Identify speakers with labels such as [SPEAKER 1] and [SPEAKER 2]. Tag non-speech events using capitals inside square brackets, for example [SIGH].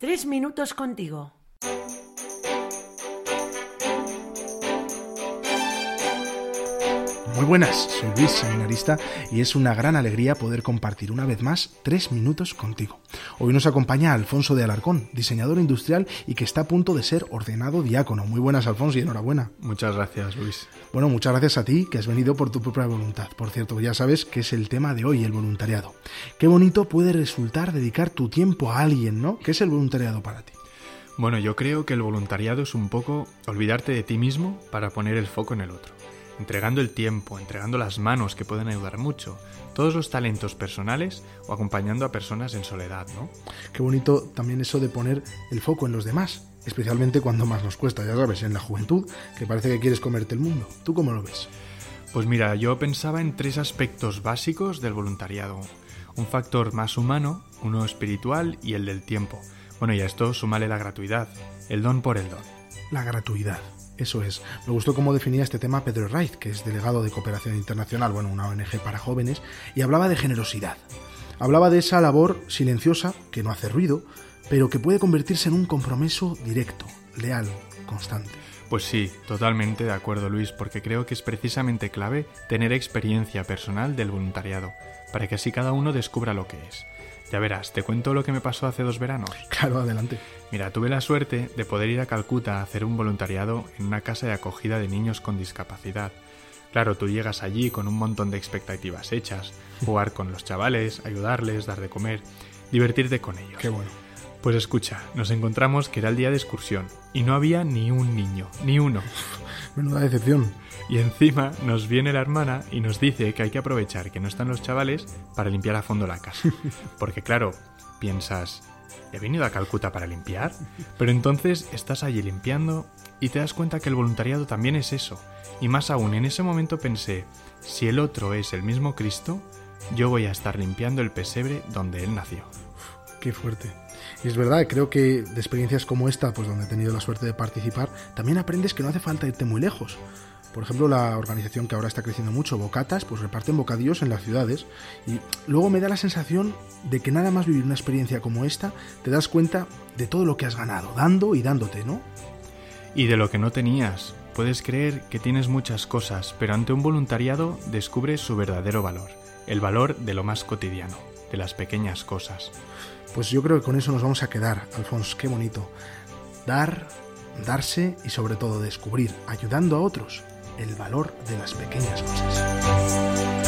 [SPEAKER 1] Tres minutos contigo.
[SPEAKER 2] Muy buenas, soy Luis, seminarista, y es una gran alegría poder compartir una vez más tres minutos contigo. Hoy nos acompaña Alfonso de Alarcón, diseñador industrial y que está a punto de ser ordenado diácono. Muy buenas, Alfonso, y enhorabuena.
[SPEAKER 3] Muchas gracias, Luis.
[SPEAKER 2] Bueno, muchas gracias a ti, que has venido por tu propia voluntad. Por cierto, ya sabes que es el tema de hoy, el voluntariado. Qué bonito puede resultar dedicar tu tiempo a alguien, ¿no? ¿Qué es el voluntariado para ti?
[SPEAKER 3] Bueno, yo creo que el voluntariado es un poco olvidarte de ti mismo para poner el foco en el otro entregando el tiempo, entregando las manos que pueden ayudar mucho, todos los talentos personales o acompañando a personas en soledad, ¿no?
[SPEAKER 2] Qué bonito también eso de poner el foco en los demás, especialmente cuando más nos cuesta, ya sabes, en la juventud, que parece que quieres comerte el mundo. ¿Tú cómo lo ves?
[SPEAKER 3] Pues mira, yo pensaba en tres aspectos básicos del voluntariado. Un factor más humano, uno espiritual y el del tiempo. Bueno, y a esto súmale la gratuidad, el don por el don.
[SPEAKER 2] La gratuidad. Eso es. Me gustó cómo definía este tema Pedro Reich, que es delegado de Cooperación Internacional, bueno, una ONG para jóvenes, y hablaba de generosidad. Hablaba de esa labor silenciosa, que no hace ruido, pero que puede convertirse en un compromiso directo, leal, constante.
[SPEAKER 3] Pues sí, totalmente de acuerdo Luis, porque creo que es precisamente clave tener experiencia personal del voluntariado, para que así cada uno descubra lo que es. Ya verás, te cuento lo que me pasó hace dos veranos.
[SPEAKER 2] Claro, adelante.
[SPEAKER 3] Mira, tuve la suerte de poder ir a Calcuta a hacer un voluntariado en una casa de acogida de niños con discapacidad. Claro, tú llegas allí con un montón de expectativas hechas, jugar con los chavales, ayudarles, dar de comer, divertirte con ellos.
[SPEAKER 2] Qué bueno.
[SPEAKER 3] Pues escucha, nos encontramos que era el día de excursión y no había ni un niño, ni uno. [LAUGHS]
[SPEAKER 2] Menuda decepción.
[SPEAKER 3] Y encima nos viene la hermana y nos dice que hay que aprovechar que no están los chavales para limpiar a fondo la casa. [LAUGHS] Porque claro, piensas, ¿he venido a Calcuta para limpiar? Pero entonces estás allí limpiando y te das cuenta que el voluntariado también es eso. Y más aún, en ese momento pensé, si el otro es el mismo Cristo, yo voy a estar limpiando el pesebre donde él nació.
[SPEAKER 2] Qué fuerte. Y es verdad, creo que de experiencias como esta, pues donde he tenido la suerte de participar, también aprendes que no hace falta irte muy lejos. Por ejemplo, la organización que ahora está creciendo mucho, Bocatas, pues reparten bocadillos en las ciudades. Y luego me da la sensación de que nada más vivir una experiencia como esta, te das cuenta de todo lo que has ganado, dando y dándote, ¿no?
[SPEAKER 3] Y de lo que no tenías. Puedes creer que tienes muchas cosas, pero ante un voluntariado descubres su verdadero valor, el valor de lo más cotidiano, de las pequeñas cosas.
[SPEAKER 2] Pues yo creo que con eso nos vamos a quedar, Alfonso, qué bonito. Dar, darse y sobre todo descubrir, ayudando a otros, el valor de las pequeñas cosas.